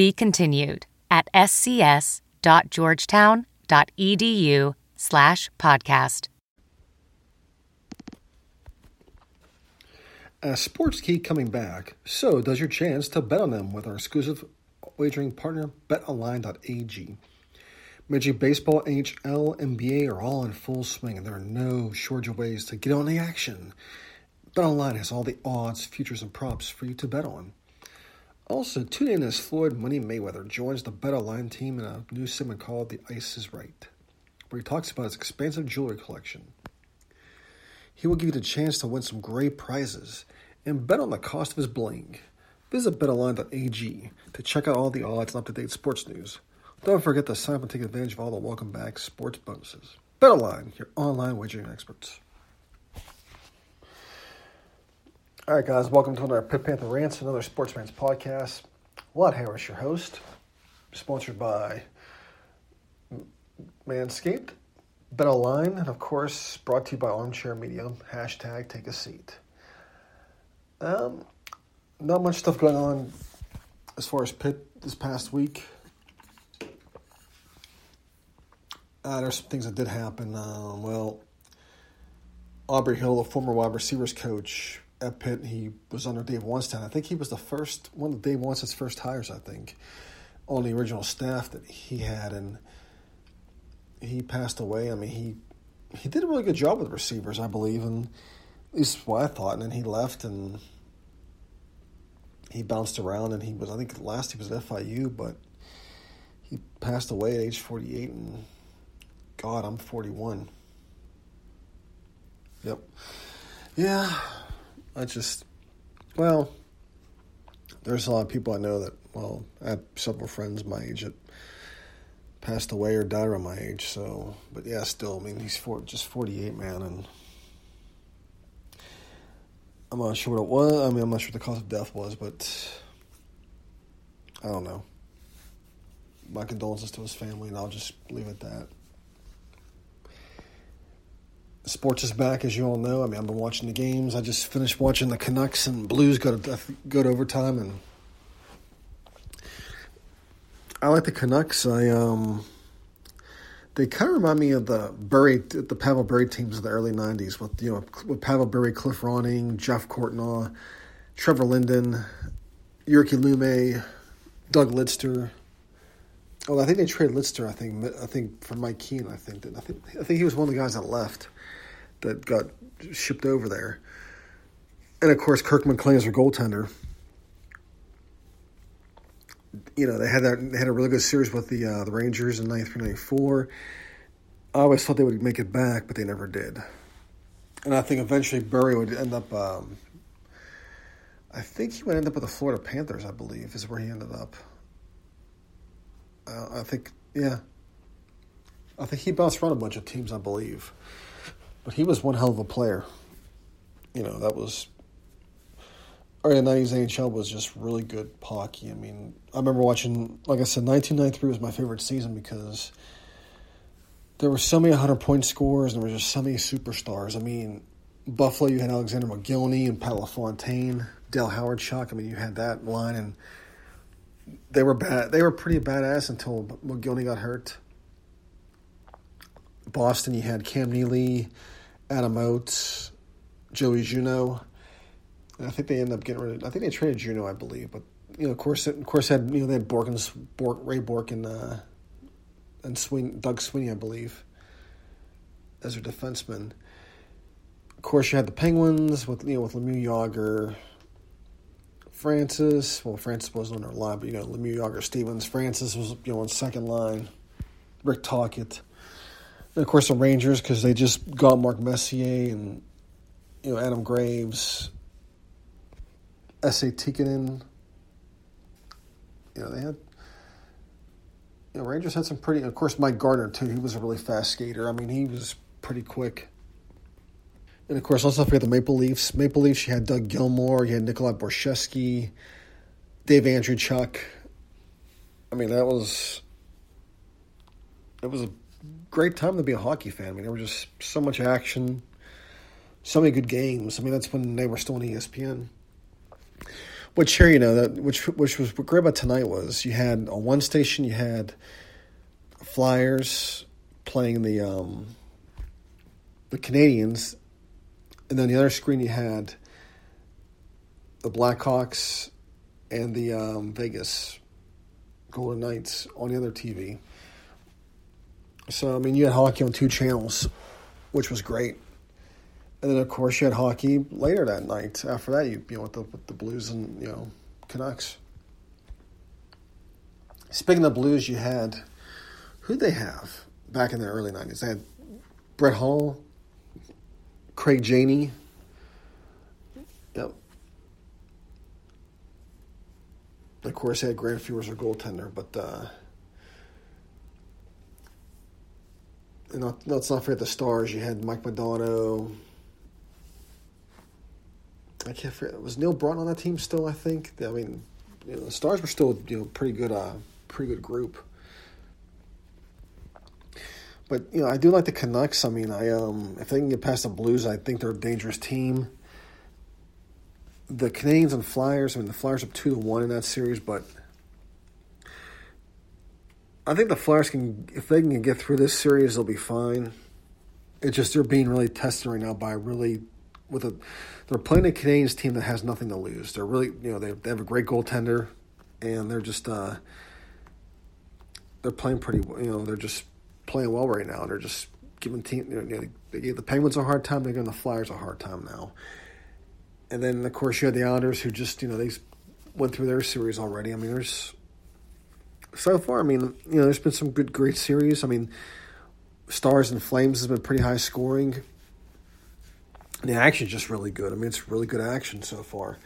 Be continued at scs.georgetown.edu slash podcast. As sports keep coming back, so does your chance to bet on them with our exclusive wagering partner, betonline.ag. Major Baseball, NHL, NBA are all in full swing, and there are no shortage of ways to get on the action. BetOnline has all the odds, futures, and props for you to bet on. Also, tune in as Floyd Money Mayweather joins the BetOnline team in a new segment called The Ice is Right, where he talks about his expansive jewelry collection. He will give you the chance to win some great prizes and bet on the cost of his bling. Visit betonline.ag to check out all the odds and up-to-date sports news. Don't forget to sign up and take advantage of all the welcome back sports bonuses. BetOnline, your online wagering experts. All right, guys, welcome to another Pitt Panther Rants, another Sportsman's podcast. Vlad Harris, your host, sponsored by Manscaped, Bet BetOnline, and of course, brought to you by Armchair Media. Hashtag take a seat. Um, not much stuff going on as far as Pitt this past week. Uh, there's some things that did happen. Uh, well, Aubrey Hill, the former wide receivers coach at Pitt, he was under Dave Wannstedt. I think he was the first one of Dave Wannstedt's first hires. I think on the original staff that he had, and he passed away. I mean, he he did a really good job with receivers, I believe, and at least what I thought. And then he left, and he bounced around, and he was I think last he was at FIU, but he passed away at age forty eight, and God, I'm forty one. Yep. Yeah, I just, well, there's a lot of people I know that, well, I have several friends my age that passed away or died around my age. So, but yeah, still, I mean, he's four, just 48, man, and I'm not sure what it was. I mean, I'm not sure what the cause of death was, but I don't know. My condolences to his family, and I'll just leave it at that sports is back, as you all know. I mean, I've been watching the games. I just finished watching the Canucks and Blues go to go to overtime, and I like the Canucks. I um, they kind of remind me of the Bure, the Pavel Bure teams of the early '90s with you know with Pavel Bure, Cliff Ronning, Jeff Courtnall, Trevor Linden, Jyrki Lumme, Doug Lidster. Oh, I think they traded Lidster. I think I think for Mike Keane. I think that I think I think he was one of the guys that left that got shipped over there. And of course, Kirk McLean is their goaltender. You know, they had that they had a really good series with the uh, the Rangers in 93 94. I always thought they would make it back, but they never did. And I think eventually Bure would end up. Um, I think he would end up with the Florida Panthers. I believe is where he ended up. Uh, I think, yeah. I think he bounced around a bunch of teams. I believe. But he was one hell of a player. You know, that was early nineties NHL was just really good hockey. I mean, I remember watching like I said, nineteen ninety three was my favorite season because there were so many hundred point scores and there were just so many superstars. I mean, Buffalo you had Alexander Mogilny and Pat LaFontaine, Dale Hawerchuk. I mean you had that line and they were bad they were pretty badass until Mogilny got hurt. Boston, you had Cam Neely, Adam Oates, Joey Juneau. And I think they ended up getting rid of. I think they traded Juneau, I believe, but you know, of course, of course, had you know they had Borkins, Bourque, Ray Bourque and uh, and Swing, Doug Sweeney, I believe, as their defenseman. Of course, you had the Penguins with you know with Lemieux Jagr, Francis. Well, Francis wasn't on their line, but you know Lemieux Jagr, Stevens. Francis was you know on second line. Rick Tocchet. And of course, the Rangers because they just got Mark Messier and you know Adam Graves, Esa Tikkanen. You know they had you know, Rangers had some pretty. Of course, Mike Gartner too. He was a really fast skater. I mean, he was pretty quick. And of course, let's not forget the Maple Leafs. Maple Leafs, you had Doug Gilmour, you had Nikolai Borschevsky, Dave Andreychuk. I mean, that was it was a great time to be a hockey fan. I mean, there was just so much action, so many good games. I mean, that's when they were still on ESPN. Which here, you know, that which which was what great about tonight was you had on one station you had Flyers playing the um, the Canadiens, and then the other screen you had the Blackhawks and the um, Vegas Golden Knights on the other TV. So I mean, you had hockey on two channels, which was great. And then of course you had hockey later that night. After that, you you know with the with the Blues and you know Canucks. Speaking of Blues, you had who they have back in the early nineties. They had Brett Hull, Craig Janney. Yep. Of course, they had Grant Fuhr as their goaltender, but uh, and not, let's not forget the stars. You had Mike Modano. I can't forget. Was Neil Braun on that team still? I think. I mean, you know, the stars were still you know pretty good. Uh, pretty good group. But you know, I do like the Canucks. I mean, I um, if they can get past the Blues, I think they're a dangerous team. The Canadiens and Flyers. I mean, the Flyers up two to one in that series, but I think the Flyers can, if they can get through this series, they'll be fine. It's just they're being really tested right now by really with a they're playing a Canadiens team that has nothing to lose. They're really you know they they have a great goaltender, and they're just uh, they're playing pretty you know they're just playing well right now. They're just giving team you know, they gave the Penguins a hard time. They're giving the Flyers a hard time now. And then of course you had the Islanders who just you know they went through their series already. I mean there's so far, I mean, you know, there's been some good, great series. I mean, Stars and Flames has been pretty high scoring. The action's just really good. I mean, it's really good action so far.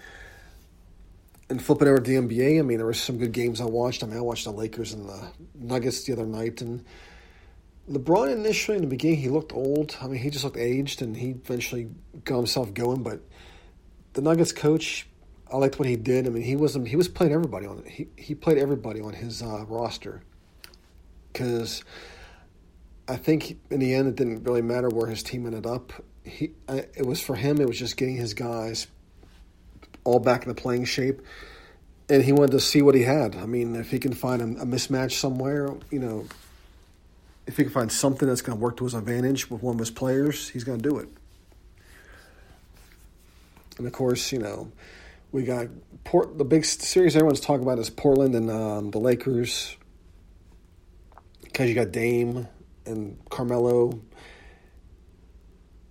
And flipping over to the NBA, I mean, there were some good games I watched. I mean, I watched the Lakers and the Nuggets the other night, and LeBron initially in the beginning he looked old. I mean, he just looked aged, and he eventually got himself going. But the Nuggets coach I liked what he did. I mean, he wasn't he was playing everybody on he he played everybody on his uh, roster because I think in the end it didn't really matter where his team ended up. He I, it was for him. It was just getting his guys all back in the playing shape, and he wanted to see what he had. I mean, if he can find a, a mismatch somewhere, you know, if he can find something that's going to work to his advantage with one of his players, he's going to do it. And of course, you know we got Port. The big series everyone's talking about is Portland and um, the Lakers because you got Dame and Carmelo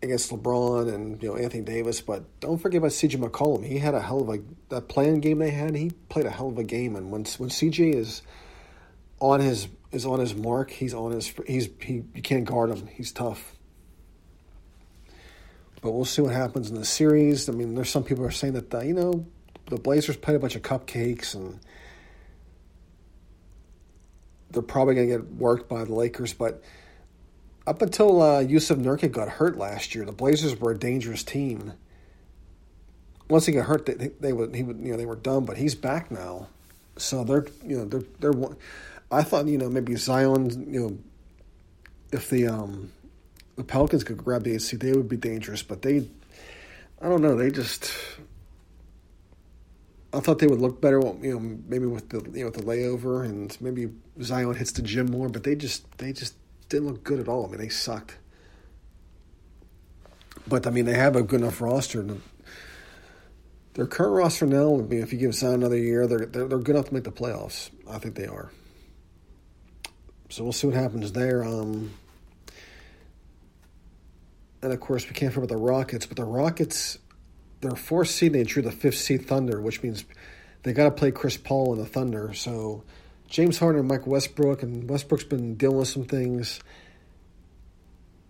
against LeBron and you know Anthony Davis, but don't forget about CJ McCollum. He had a hell of a that playing game they had. He played a hell of a game, and when when CJ is on his is on his mark, he's on his he's he you can't guard him. He's tough. But we'll see what happens in the series. I mean, there's some people are saying that, uh, you know, the Blazers played a bunch of cupcakes and they're probably going to get worked by the Lakers. But up until uh, Jusuf Nurkic got hurt last year, the Blazers were a dangerous team. Once he got hurt, they, they, would he would you know they were done. But he's back now, so they're you know they're they're. I thought you know maybe Zion you know if the um the Pelicans could grab the AC, they would be dangerous. But they, I don't know, they just. I thought they would look better, you know, maybe with the you know with the layover and maybe Zion hits the gym more, but they just they just didn't look good at all. I mean, they sucked. But I mean, they have a good enough roster. Their current roster now, I mean, if you give Zion another year, they're, they're they're good enough to make the playoffs. I think they are. So we'll see what happens there. Um, and of course, we can't forget the Rockets, but the Rockets, they're fourth seed, they drew the fifth seed Thunder, which means they got to play Chris Paul and the Thunder. So James Harden and Mike Westbrook, and Westbrook's been dealing with some things.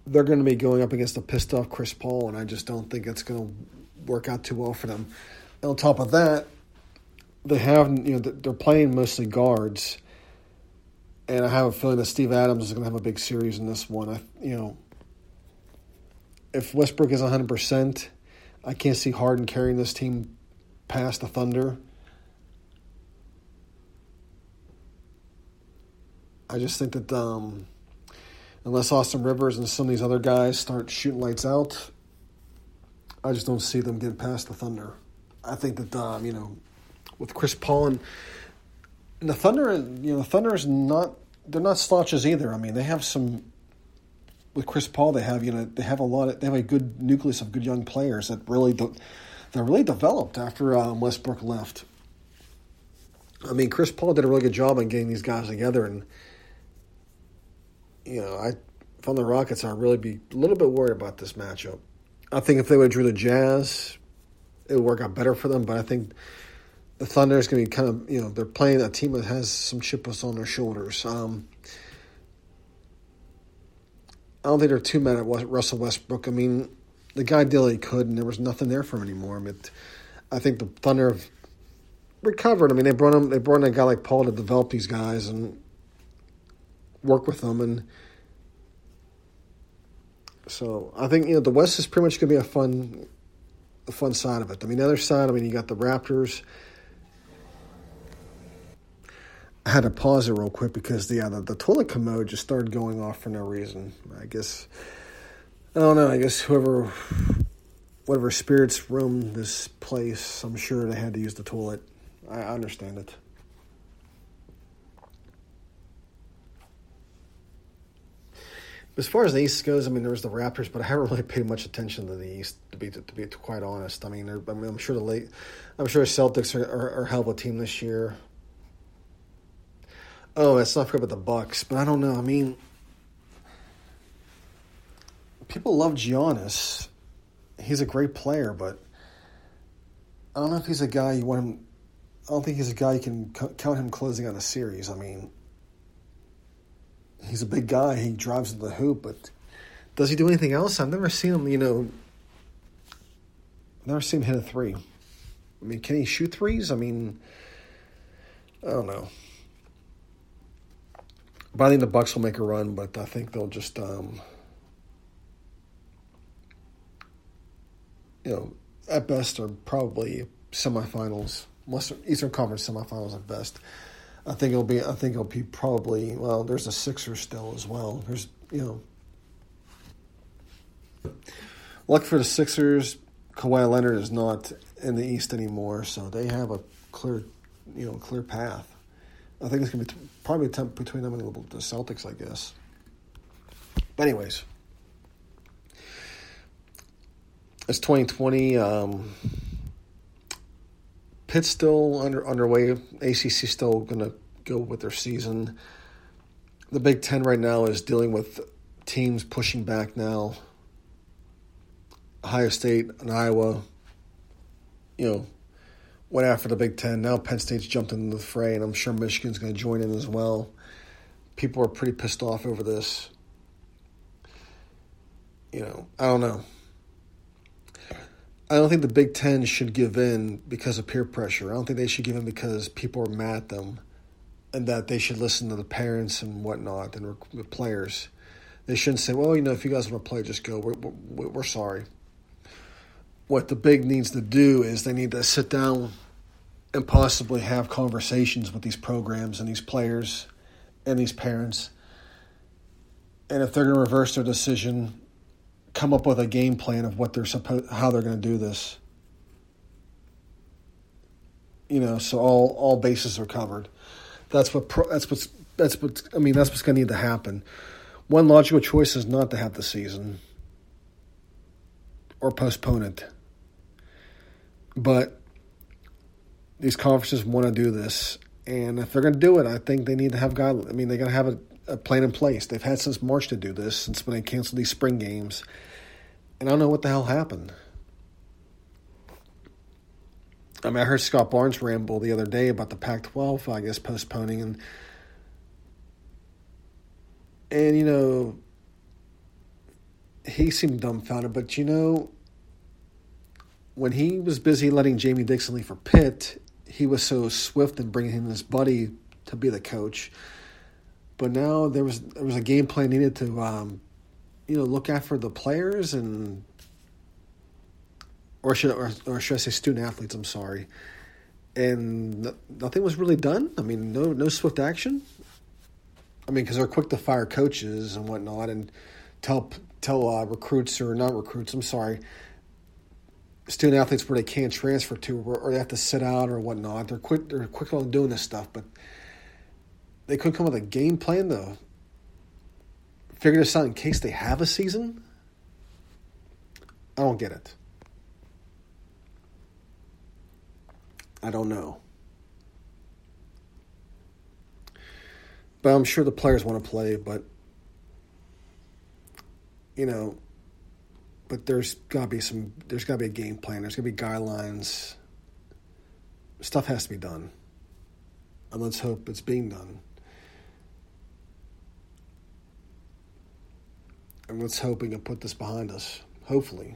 They're going to be going up against a pissed off Chris Paul, and I just don't think it's going to work out too well for them. And on top of that, they have you know they're playing mostly guards, and I have a feeling that Steve Adams is going to have a big series in this one. I, you know, if Westbrook is 100%, I can't see Harden carrying this team past the Thunder. I just think that um, unless Austin Rivers and some of these other guys start shooting lights out, I just don't see them getting past the Thunder. I think that um, you know, with Chris Paul and, and the Thunder, you know, the Thunder is not they're not slouches either. I mean, they have some with Chris Paul. They have you know they have a lot. Of, they have a good nucleus of good young players that really de- that really developed after um, Westbrook left. I mean, Chris Paul did a really good job on getting these guys together, and you know, I from the Rockets, I'd really be a little bit worried about this matchup. I think if they would drew the Jazz, it would work out better for them. But I think the Thunder is going to be kind of you know they're playing a team that has some chips on their shoulders. Um, I don't think they're too mad at Russell Westbrook. I mean, the guy did what he could, and there was nothing there for him anymore. I mean, I think the Thunder have recovered. I mean, they brought him, they brought in a guy like Paul to develop these guys and work with them, and so I think you know the West is pretty much going to be a fun, a fun side of it. I mean, the other side, I mean, you got the Raptors. I had to pause it real quick because the, uh, the the toilet commode just started going off for no reason. I guess I don't know. I guess whoever, whatever spirits roam this place, I'm sure they had to use the toilet. I understand it. As far as the East goes, I mean, there was the Raptors, but I haven't really paid much attention to the East. To be to, to be quite honest, I mean, I I'm sure the late, I'm sure Celtics are, are, are hell of a team this year. Oh, let's not forget about the Bucks, but I don't know. I mean, people love Giannis. He's a great player, but I don't know if he's a guy you want him. I don't think he's a guy you can count him closing on a series. I mean, he's a big guy. He drives to the hoop, but does he do anything else? I've never seen him. You know, I've never seen him hit a three. I mean, can he shoot threes? I mean, I don't know. But I think the Bucks will make a run, but I think they'll just, um, you know, at best are probably semifinals, Eastern Conference semifinals at best. I think it'll be. I think it'll be probably. Well, there's a Sixers still as well. There's you know, luck for the Sixers. Kawhi Leonard is not in the East anymore, so they have a clear, you know, clear path. I think it's going to be probably a temp between them and the Celtics, I guess. But anyways, it's 2020. Um, Pitt's still under underway. ACC still going to go with their season. The Big Ten right now is dealing with teams pushing back now. Ohio State and Iowa, you know, went after the Big Ten. Now Penn State's jumped into the fray, and I'm sure Michigan's going to join in as well. People are pretty pissed off over this. You know, I don't know. I don't think the Big Ten should give in because of peer pressure. I don't think they should give in because people are mad at them and that they should listen to the parents and whatnot and the players. They shouldn't say, well, you know, if you guys want to play, just go. We're, we're, we're sorry. What the big needs to do is they need to sit down and possibly have conversations with these programs and these players and these parents. And if they're going to reverse their decision, come up with a game plan of what they're supposed, how they're going to do this. You know, so all all bases are covered. That's what pro, that's what's that's what I mean. That's what's going to need to happen. One logical choice is not to have the season or postpone it, but these conferences want to do this, and if they're going to do it, I think they need to have guidelines. I mean, they got to have a, a, plan in place. They've had since March to do this, since when they canceled these spring games, and I don't know what the hell happened. I mean, I heard Scott Barnes ramble the other day about the Pac-12, I guess, postponing and and you know he seemed dumbfounded, but you know when he was busy letting Jamie Dixon leave for Pitt, he was so swift in bringing in his buddy to be the coach. but now there was there was a game plan needed to, um, you know, look after the players and, or should or, or should I say student athletes? I'm sorry, and nothing was really done. I mean, no no swift action. I mean, because they're quick to fire coaches and whatnot, and tell tell uh, recruits or not recruits. I'm sorry, student athletes where they can't transfer to, or, they have to sit out or whatnot. They're quick. They're quick on doing this stuff, but they could come up with a game plan to figure this out in case they have a season. I don't get it. I don't know. But I'm sure the players want to play, but you know, but there's gotta be some there's gotta be a game plan, there's gotta be guidelines. Stuff has to be done. And let's hope it's being done. And let's hope we can put this behind us. Hopefully.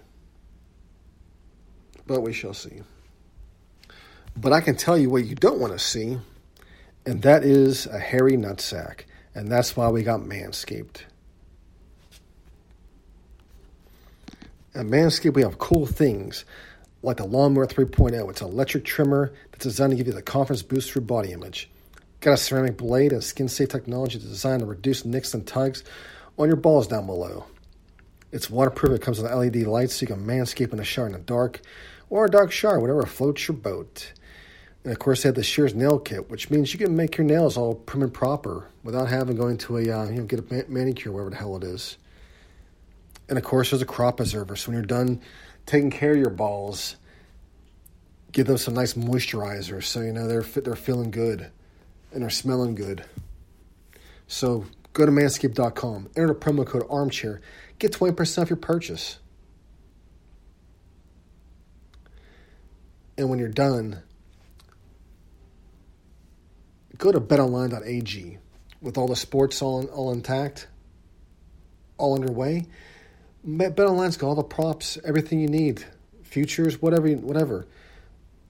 But we shall see. But I can tell you what you don't want to see, and that is a hairy nutsack. And that's why we got Manscaped. At Manscaped, we have cool things like the Lawnmower 3.0. It's an electric trimmer that's designed to give you the confidence boost for body image. Got a ceramic blade and skin safe technology designed to reduce nicks and tugs on your balls down below. It's waterproof. It comes with LED lights so you can manscape in the shower in the dark or a dark shower, whatever floats your boat. And of course, they have the Shears nail kit, which means you can make your nails all prim and proper without having going to a uh, you know get a manicure, whatever the hell it is. And of course, there's a crop preserver. So when you're done taking care of your balls, give them some nice moisturizer so you know they're they're feeling good and they're smelling good. So go to manscaped.com, enter the promo code armchair, get 20% off your purchase. And when you're done, go to betonline.ag with all the sports all, all intact, all underway. BetOnline's got all the props, everything you need, futures, whatever, whatever.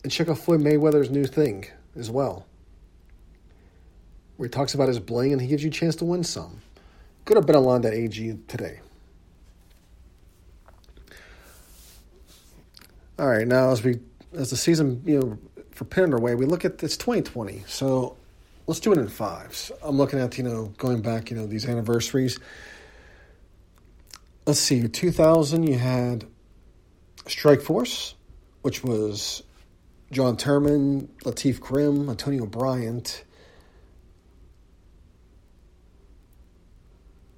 And check out Floyd Mayweather's new thing as well, where he talks about his bling and he gives you a chance to win some. Go to betonline.ag today. All right, now as we as the season you know for pin underway, we look at it's 2020, so let's do it in fives. I'm looking at you know going back you know these anniversaries let's see, 2000, you had Strike Force, which was John Turman, Latef Grim, Antonio Bryant,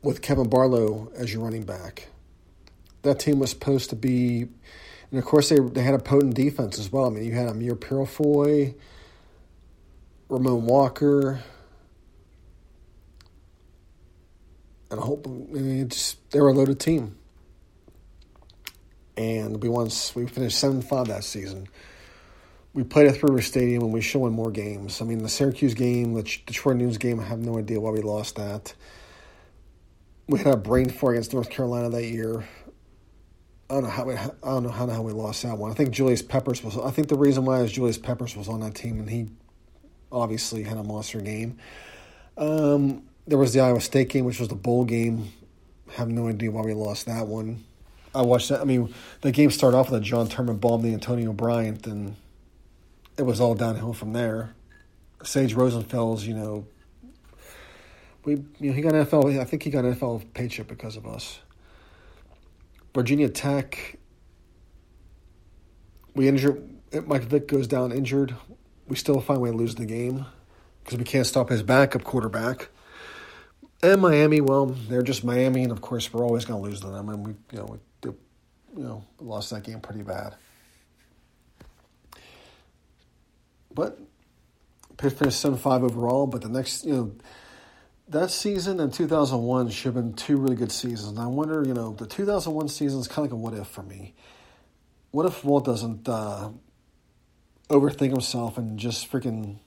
with Kevin Barlow as your running back. That team was supposed to be, and of course, they, they had a potent defense as well. I mean, you had Amir Purifoy, Ramon Walker, and I hope I mean, it's, they're a loaded team. And we won. We finished seven five that season. We played at River Stadium and we showing more games. I mean, the Syracuse game, the Detroit News game. I have no idea why we lost that. We had a brain fart against North Carolina that year. I don't know how we, I don't know how how we lost that one. I think Julius Peppers was. I think the reason why is Julius Peppers was on that team and he obviously had a monster game. Um, there was the Iowa State game, which was the bowl game. I have no idea why we lost that one. I watched that. I mean, the game started off with a John Turman bomb the Antonio Bryant, and it was all downhill from there. Sage Rosenfels, you know, we you know he got NFL. I think he got NFL paycheck because of us. Virginia Tech. We injured. Mike Vick goes down injured. We still find a way to lose the game because we can't stop his backup quarterback. And Miami, well, they're just Miami, and of course we're always going to lose to them, and we, you know, we, you know, lost that game pretty bad. But Pitt finished seven five overall. But the next, you know, that season in two thousand one should have been two really good seasons. And I wonder, you know, the two thousand one season is kind of like a what if for me. What if Walt doesn't uh, overthink himself and just freaking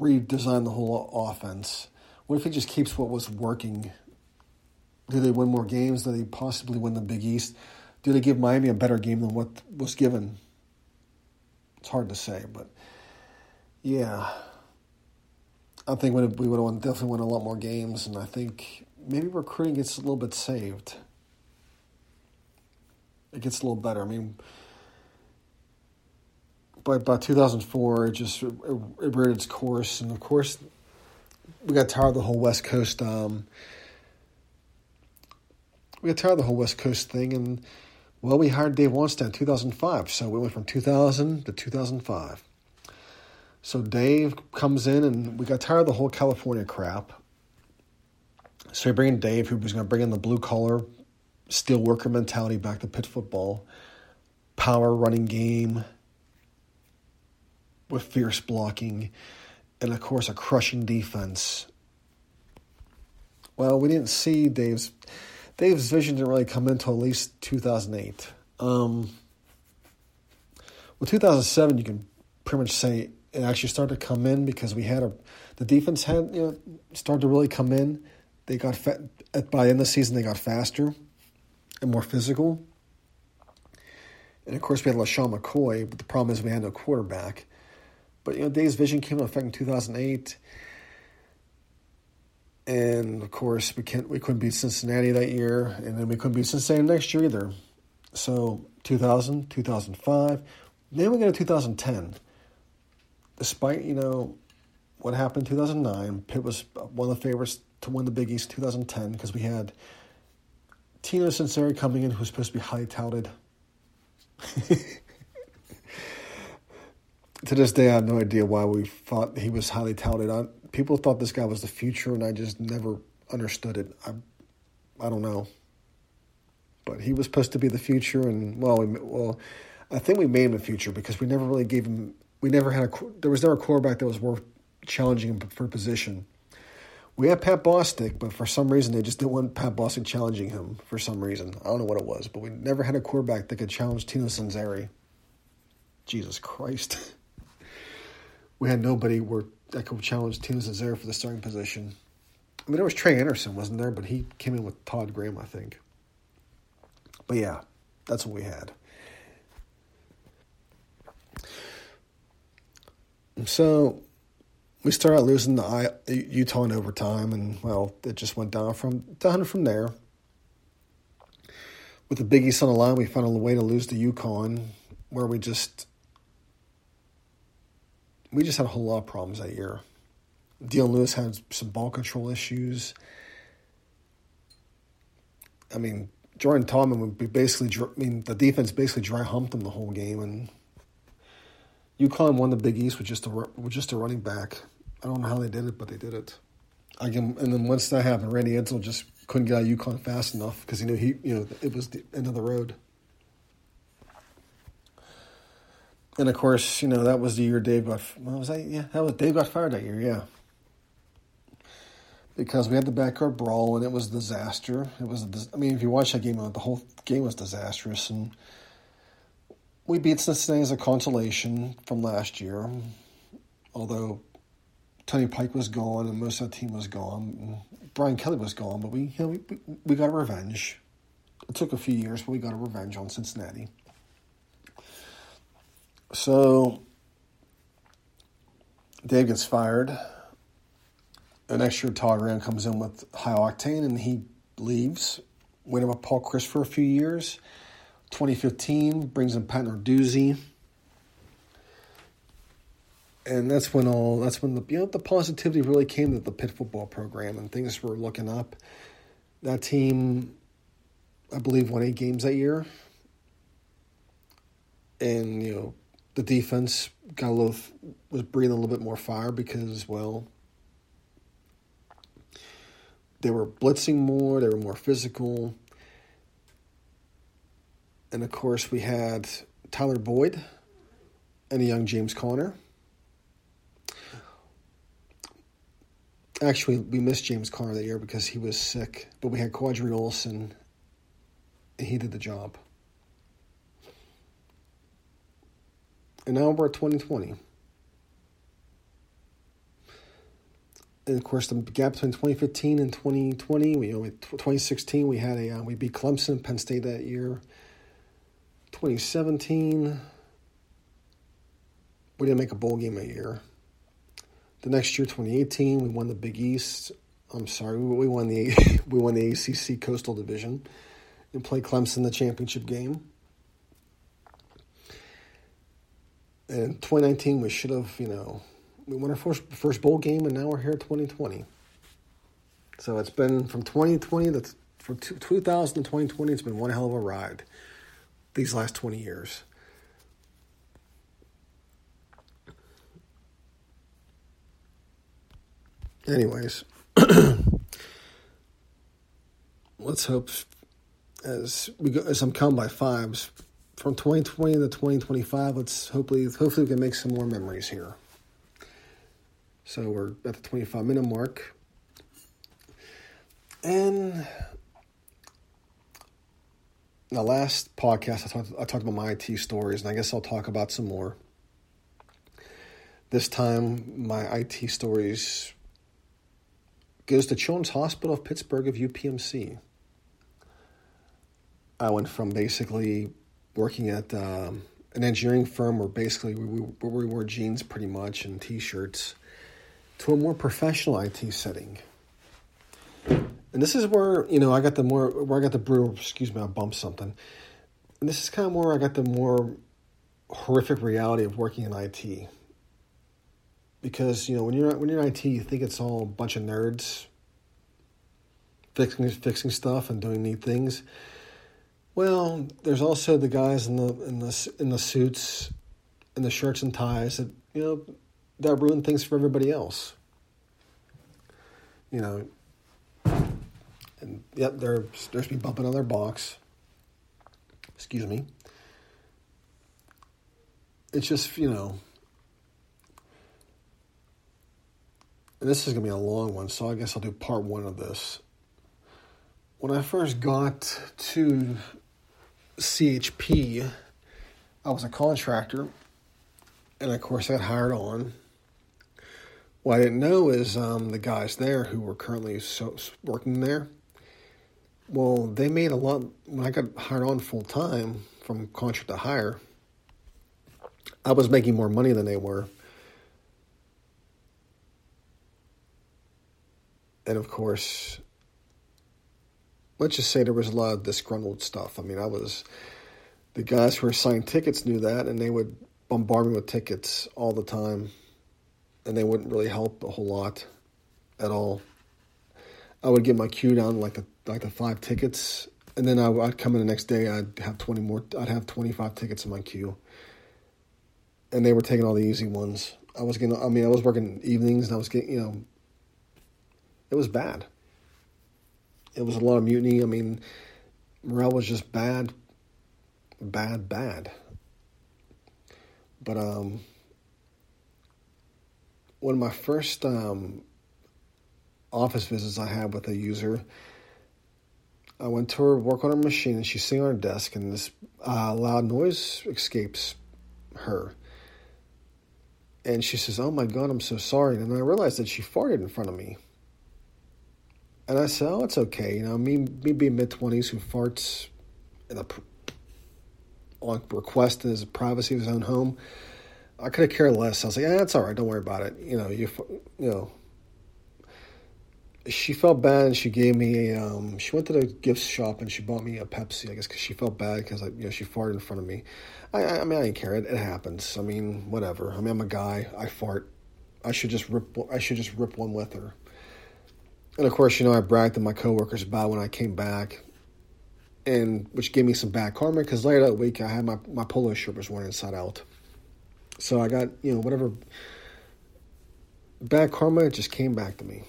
redesign the whole offense? What if he just keeps what was working? Do they win more games? Do they possibly win the Big East? Do they give Miami a better game than what was given? It's hard to say, but yeah. I think we would have definitely won a lot more games, and I think maybe recruiting gets a little bit saved. It gets a little better. I mean, by by 2004, it just it, it reared its course, and of course, we got tired of the whole West Coast. Um, we got tired of the whole West Coast thing, and well, we hired Dave Wannstedt in 2005, so we went from 2000 to 2005. So Dave comes in, and we got tired of the whole California crap. So we bring in Dave, who was going to bring in the blue collar, steel worker mentality back to Pitt football, power running game with fierce blocking, and of course a crushing defense. Well, we didn't see Dave's Dave's vision didn't really come until at least 2008. Um, well, 2007, you can pretty much say it actually started to come in because we had a the defense had you know started to really come in. They got fa- by the end of the season they got faster and more physical. And of course we had LeSean McCoy, but the problem is we had no quarterback. But you know Dave's vision came into effect in two thousand eight. And of course we can't we couldn't beat Cincinnati that year, and then we couldn't beat Cincinnati next year either. So 2000, 2005, then we get to 2010 despite you know what happened in 2009, Pitt was one of the favorites to win the Big East 2010 because we had Tino Sunseri coming in, who's supposed to be highly touted. to this day, I have no idea why we thought he was highly touted. I, people thought this guy was the future, and I just never understood it. I, I don't know, but he was supposed to be the future, and well, we, well, I think we made him the future because we never really gave him we never had a there was never a quarterback that was worth challenging him for position. We had Pat Bostick, but for some reason they just didn't want Pat Bostick challenging him for some reason. I don't know what it was, but we never had a quarterback that could challenge Tino Sunseri. Jesus Christ. we had nobody where that could challenge Tino Sunseri for the starting position. I mean, there was Trey Anderson, wasn't there? But he came in with Todd Graham, I think. But yeah, that's what we had. So we started losing the Utah in overtime, and well, it just went down from down from there. With the Big East on the line, we found a way to lose to UConn, where we just we just had a whole lot of problems that year. Dion Lewis had some ball control issues. I mean, Jordan Todman would be basically. I mean, the defense basically dry humped him the whole game, and UConn won the Big East with just a with just a running back. I don't know how they did it, but they did it. Can, and then once that happened, Randy Edsall just couldn't get out of UConn fast enough because he knew he you know it was the end of the road. And of course, you know that was the year Dave got. Was that? Yeah, that was Dave got fired that year. Yeah, because we had the backyard brawl and it was a disaster. It was. A, I mean, if you watch that game, the whole game was disastrous and we beat Cincinnati as a consolation from last year, although Tony Pike was gone and most of the team was gone. Brian Kelly was gone, but we, you know, we, we got a revenge. It took a few years, but we got a revenge on Cincinnati. So Dave gets fired. The next year, Todd Graham comes in with high octane, and he leaves. Went with Paul Chryst for a few years. 2015 brings in Pat Narduzzi. And that's when all that's when the you know the positivity really came to the Pitt football program and things were looking up. That team, I believe, won eight games that year. And you know, the defense got a little was breathing a little bit more fire because well, they were blitzing more, they were more physical and of course, we had Tyler Boyd and a young James Conner. Actually, we missed James Conner that year because he was sick, but we had Qadree Ollison, and he did the job. And now we're at 2020. And of course, the gap between 2015 and 2020, we, you know, 2016, we had a uh, we beat Clemson, and Penn State that year. 2017, we didn't make a bowl game a year. The next year, 2018, we won the Big East. I'm sorry, we won the we won the ACC Coastal Division and played Clemson the championship game. And in 2019, we should have, you know, we won our first first bowl game, and now we're here 2020. So it's been from 2020 to from 2000 to 2020. It's been one hell of a ride. These last 20 years. Anyways, let's hope as we go as I'm counting by fives from 2020 to 2025. Let's hopefully hopefully we can make some more memories here. So we're at the 25 minute mark. And the last podcast, I talked, I talked about my IT stories, and I guess I'll talk about some more. This time, my IT stories goes to Children's Hospital of Pittsburgh of UPMC. I went from basically working at um, an engineering firm where basically we, we, wore jeans pretty much and t-shirts to a more professional IT setting. And this is where, you know, I got the more, where I got the brew, excuse me, I bumped something. And this is kind of where I got the more horrific reality of working in IT. Because, you know, when you're, when you're in IT, you think it's all a bunch of nerds fixing, fixing stuff and doing neat things. Well, there's also the guys in the, in the, in the suits, in the shirts and ties that, you know, that ruin things for everybody else. You know, and yep, there's there's me bumping on their box. Excuse me. It's just you know, this is gonna be a long one, so I guess I'll do part one of this. When I first got to CHP, I was a contractor, and of course I got hired on what I didn't know is um, the guys there who were currently so, working there. Well, they made a lot when I got hired on full time from contract to hire. I was making more money than they were. And of course, let's just say there was a lot of disgruntled stuff. I mean, I was the guys who were selling tickets knew that, and they would bombard me with tickets all the time and they wouldn't really help a whole lot at all. I would get my queue down like the like the five tickets, and then I, would come in the next day. I'd have twenty more. I'd have twenty five tickets in my queue, and they were taking all the easy ones. I was getting. I mean, I was working evenings, and I was getting. You know, it was bad. It was a lot of mutiny. I mean, morale was just bad, bad, bad. But um, one of my first um, office visits I had with a user, I went to her work on her machine and she's sitting on her desk and this uh, loud noise escapes her. And she says, Oh my God, I'm so sorry. And I realized that she farted in front of me. And I said, Oh, it's okay. You know, me, me being mid 20s who farts in a, on request in his privacy of his own home. I could have cared less. I was like, "Yeah, it's all right. Don't worry about it." You know, you you know. She felt bad, and she gave me a. Um, she went to the gift shop and she bought me a Pepsi. I guess because she felt bad because you know, she farted in front of me. I, I, I mean, I didn't care. It, it happens. I mean, whatever. I mean, I'm a guy. I fart. I should just rip. I should just rip one with her. And of course, you know, I bragged to my coworkers about when I came back, and which gave me some bad karma because later that week I had my my polo shirt was worn inside out. So I got, you know, whatever bad karma just came back to me.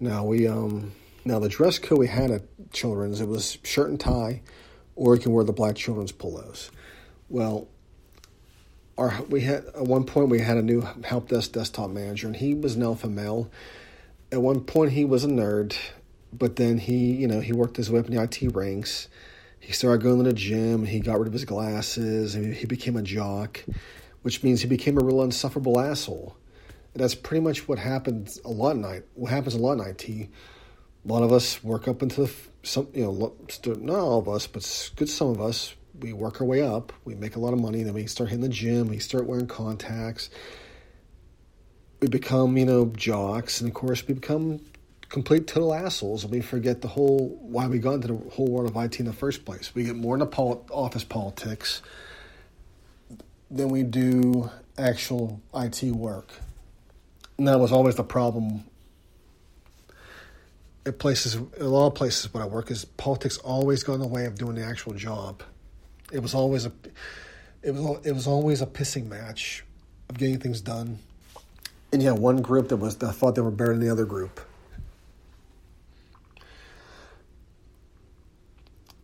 Now we um now the dress code we had at children's it was shirt and tie or you can wear the black children's polos. Well, our we had at one point we had a new help desk desktop manager and he was an alpha male. At one point he was a nerd, but then he, you know, he worked his way up in the IT ranks he started going to the gym. He got rid of his glasses. And he became a jock, which means he became a real insufferable asshole. And that's pretty much what happens a lot in IT. What happens a lot in IT. A lot of us work up into the some you know not all of us, but good some of us. We work our way up. We make a lot of money. Then we start hitting the gym. We start wearing contacts. We become, you know, jocks, and of course we become complete total assholes, and we forget the whole why we got into the whole world of IT in the first place. We get more into pol- office politics than we do actual IT work. And that was always the problem at places, a lot of places where I work, is politics always got in the way of doing the actual job. It was always a, it was it was always a pissing match of getting things done. And you had one group that was that thought they were better than the other group.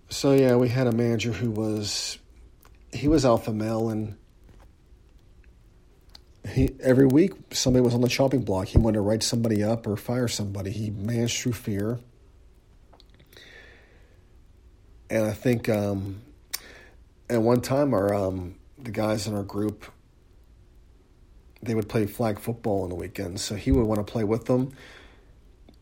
So yeah, we had a manager who was, he was alpha male, and he every week somebody was on the chopping block. He wanted to write somebody up or fire somebody. He managed through fear, and I think um, at one time our um, the guys in our group they would play flag football on the weekends, so he would want to play with them,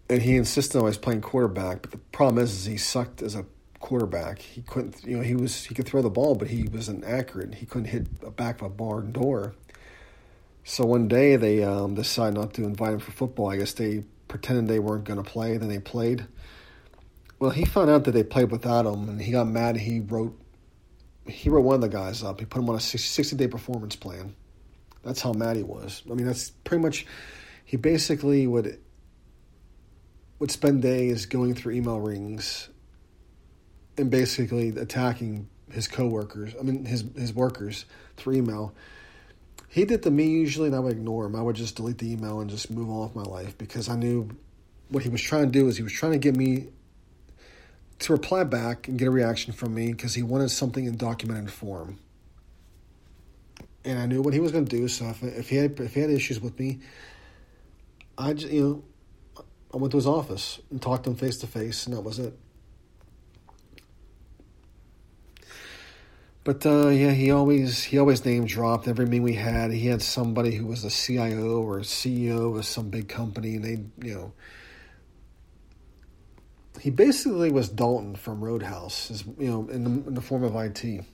and he insisted on always playing quarterback. But the problem is, is he sucked as a quarterback. He couldn't, you know, he was he could throw the ball, but he wasn't accurate. He couldn't hit the back of a barn door. So one day they um, decided not to invite him for football. I guess they pretended they weren't going to play. Then they played. Well, he found out that they played without him, and he got mad. He wrote he wrote one of the guys up. He put him on a 60 day performance plan. That's how mad he was. I mean, that's pretty much. He basically would would spend days going through email rings and basically attacking his coworkers. I mean, his his workers through email he did to me usually, and I would ignore him. I would just delete the email and just move on with my life because I knew what he was trying to do is he was trying to get me to reply back and get a reaction from me because he wanted something in documented form. And I knew what he was going to do. So if, if he had if he had issues with me, I just, you know I went to his office and talked to him face to face, and that was it. But uh, yeah, he always he always name dropped every meeting we had. He had somebody who was a CIO or a CEO of some big company, and they you know he basically was Dalton from Roadhouse, you know, in the, in the form of IT.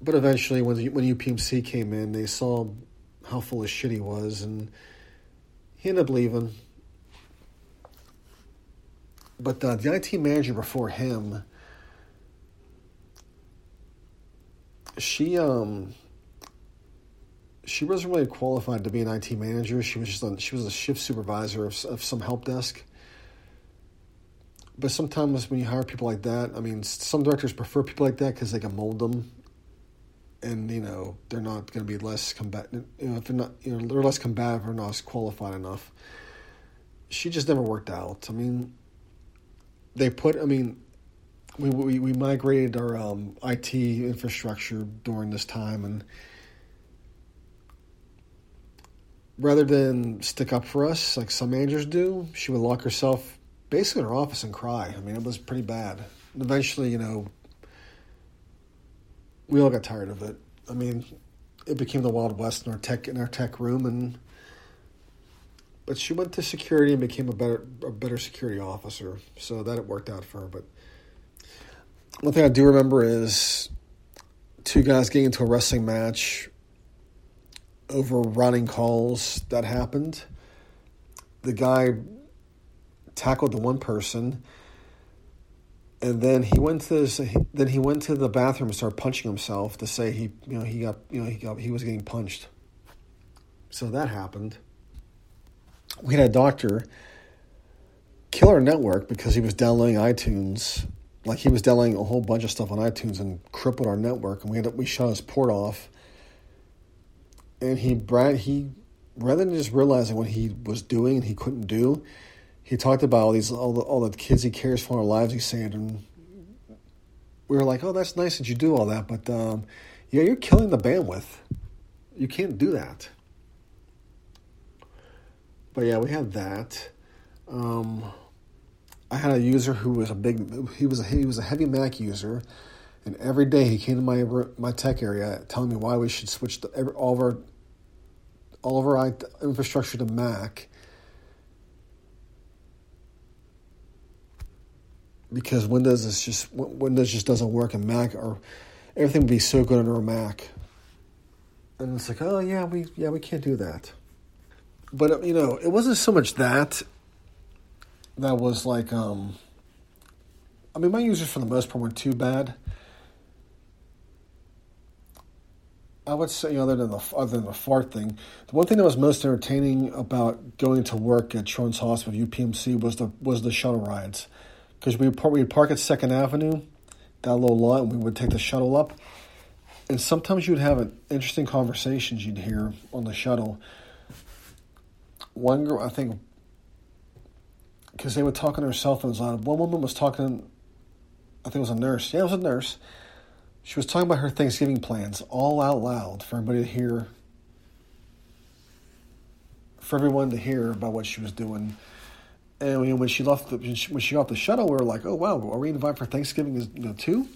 But eventually, when when UPMC came in, they saw how full of shit he was, and he ended up leaving. But uh, the IT manager before him she um she wasn't really qualified to be an IT manager. She was just a, she was a shift supervisor of, of some help desk. But sometimes when you hire people like that, I mean, some directors prefer people like that because they can mold them, and you know they're not going to be less combative. You know, if they're not, you know, they're less combative or not qualified enough. She just never worked out. I mean, they put. I mean, we, we, we migrated our um, IT infrastructure during this time, and rather than stick up for us like some managers do, she would lock herself basically in her office and cry. I mean, it was pretty bad. Eventually, you know, we all got tired of it. I mean, it became the Wild West in our tech in our tech room, and but she went to security and became a better a better security officer. So that it worked out for her, but one thing I do remember is two guys getting into a wrestling match over running calls that happened. The guy tackled the one person, and then he went to this, then he went to the bathroom and started punching himself to say he you know he got you know he got he was getting punched. So that happened. We had a doctor kill our network because he was downloading iTunes like he was downloading a whole bunch of stuff on iTunes and crippled our network, and we up, we shut his port off. And he Brad he rather than just realizing what he was doing and he couldn't do, he talked about all these all the all the kids he cares for in our lives. He said, and we were like, "Oh, that's nice that you do all that, but um, yeah, you're killing the bandwidth. You can't do that." But yeah, we had that. Um, I had a user who was a big he was a, he was a heavy Mac user, and every day he came to my my tech area telling me why we should switch every, all of our all of our infrastructure to Mac. Because Windows is just Windows just doesn't work in Mac, or everything would be so good under a Mac. And it's like, oh yeah, we yeah we can't do that. But you know, it wasn't so much that that was like, um, I mean, my users for the most part weren't too bad. I would say, you know, other than the other than the fart thing, the one thing that was most entertaining about going to work at Children's Hospital UPMC was the was the shuttle rides, because we would park at Second Avenue, that little lot, and we would take the shuttle up, and sometimes you'd have an interesting conversations you'd hear on the shuttle. One girl, I think, because they would talk on their cell phones. a lot. One woman was talking, I think it was a nurse. Yeah, it was a nurse she was talking about her Thanksgiving plans all out loud for everybody to hear, for everyone to hear about what she was doing. And when she left, the, when she got the shuttle, we were like, "Oh wow, are we invited for Thanksgiving you know, too?"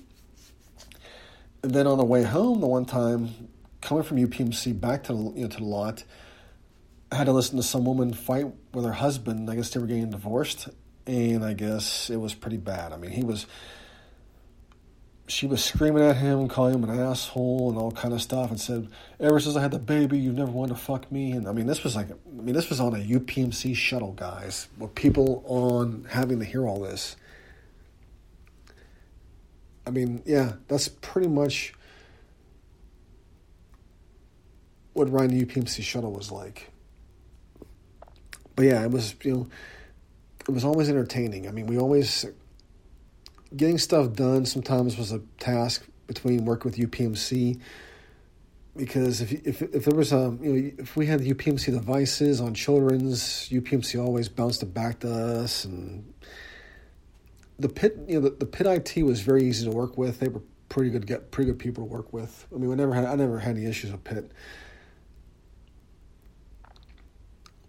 And then on the way home, the one time coming from UPMC back to you know to the lot, I had to listen to some woman fight with her husband. I guess they were getting divorced, and I guess it was pretty bad. I mean, he was she was screaming at him, calling him an asshole and all kind of stuff, and said, "Ever since I had the baby, you've never wanted to fuck me." And I mean, this was like, I mean, this was on a UPMC shuttle, guys, with people on having to hear all this. I mean, yeah, that's pretty much what riding the UPMC shuttle was like. But yeah, it was you know, it was always entertaining. I mean, we always getting stuff done sometimes was a task between working with UPMC because if if if there was a you know if we had the UPMC devices on children's UPMC always bounced it back to us and the Pitt you know the, the Pitt IT was very easy to work with. They were pretty good get pretty good people to work with. I mean we never had I never had any issues with Pitt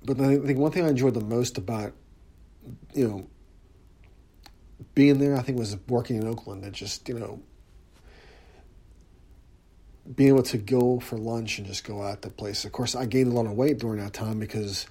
but I think one thing I enjoyed the most about you know being there, I think was working in Oakland and just, you know, being able to go for lunch and just go out the place. Of course, I gained a lot of weight during that time because,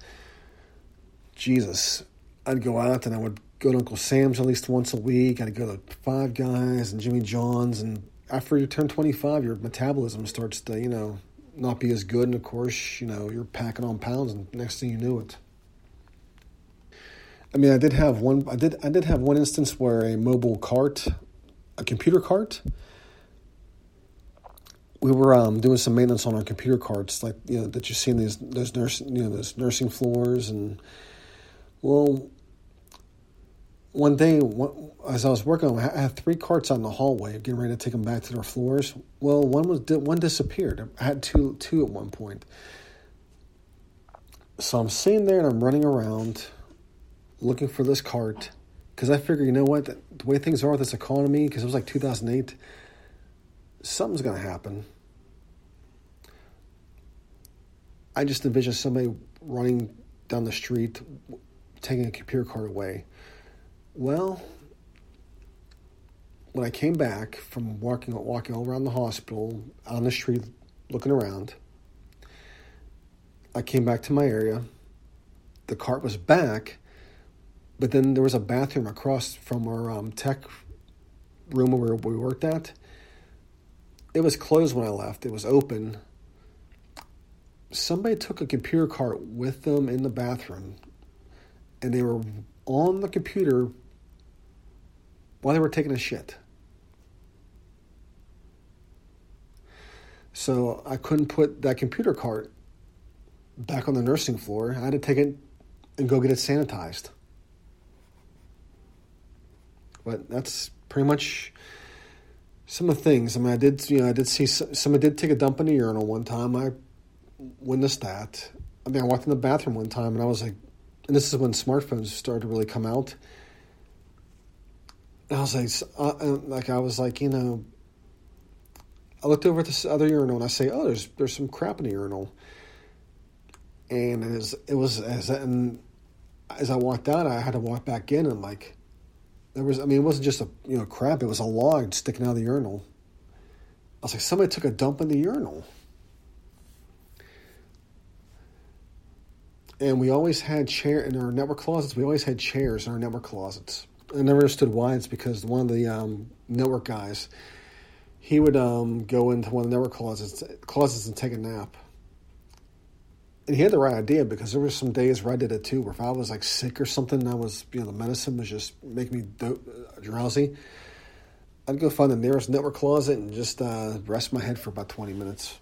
Jesus, I'd go out and I would go to Uncle Sam's at least once a week. I'd go to Five Guys and Jimmy John's. And after you turn 25, your metabolism starts to, you know, not be as good. And of course, you know, you're packing on pounds, and next thing you knew it. I mean, I did have one. I did. I did have one instance where a mobile cart, a computer cart. We were um, doing some maintenance on our computer carts, like you know that you see in these those nurse you know those nursing floors, and well, one day one, as I was working, I had three carts out in the hallway, getting ready to take them back to their floors. Well, one was one disappeared. I had two two at one point. So I'm sitting there and I'm running around looking for this cart because I figure, you know what, the way things are with this economy, because it was like 2008, something's going to happen. I just envision somebody running down the street, taking a computer cart away. Well, when I came back from walking walking all around the hospital, on the street, looking around, I came back to my area. The cart was back, but then there was a bathroom across from our um, tech room where we worked at. It was closed when I left. It was open. Somebody took a computer cart with them in the bathroom, and they were on the computer while they were taking a shit. So I couldn't put that computer cart back on the nursing floor. I had to take it and go get it sanitized. But that's pretty much some of the things. I mean, I did, you know, I did see somebody did take a dump in the urinal one time. I witnessed that. I mean, I walked in the bathroom one time and I was like, and this is when smartphones started to really come out. And I was like, uh, like I was like, you know, I looked over at this other urinal and I say, oh, there's there's some crap in the urinal. And it was it was as and as I walked out, I had to walk back in and like there was, I mean, it wasn't just a you know crap; it was a log sticking out of the urinal. I was like, somebody took a dump in the urinal. And we always had chair in our network closets. We always had chairs in our network closets. I never understood why. It's because one of the um, network guys, he would um, go into one of the network closets, closets and take a nap. And he had the right idea because there were some days where I did it too, where if I was like sick or something, I was, you know, the medicine was just making me do- drowsy. I'd go find the nearest network closet and just uh, rest my head for about 20 minutes.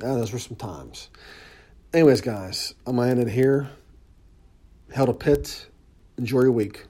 Yeah, those were some times. Anyways, guys, I'm to end it here. Held a Pitt. Enjoy your week.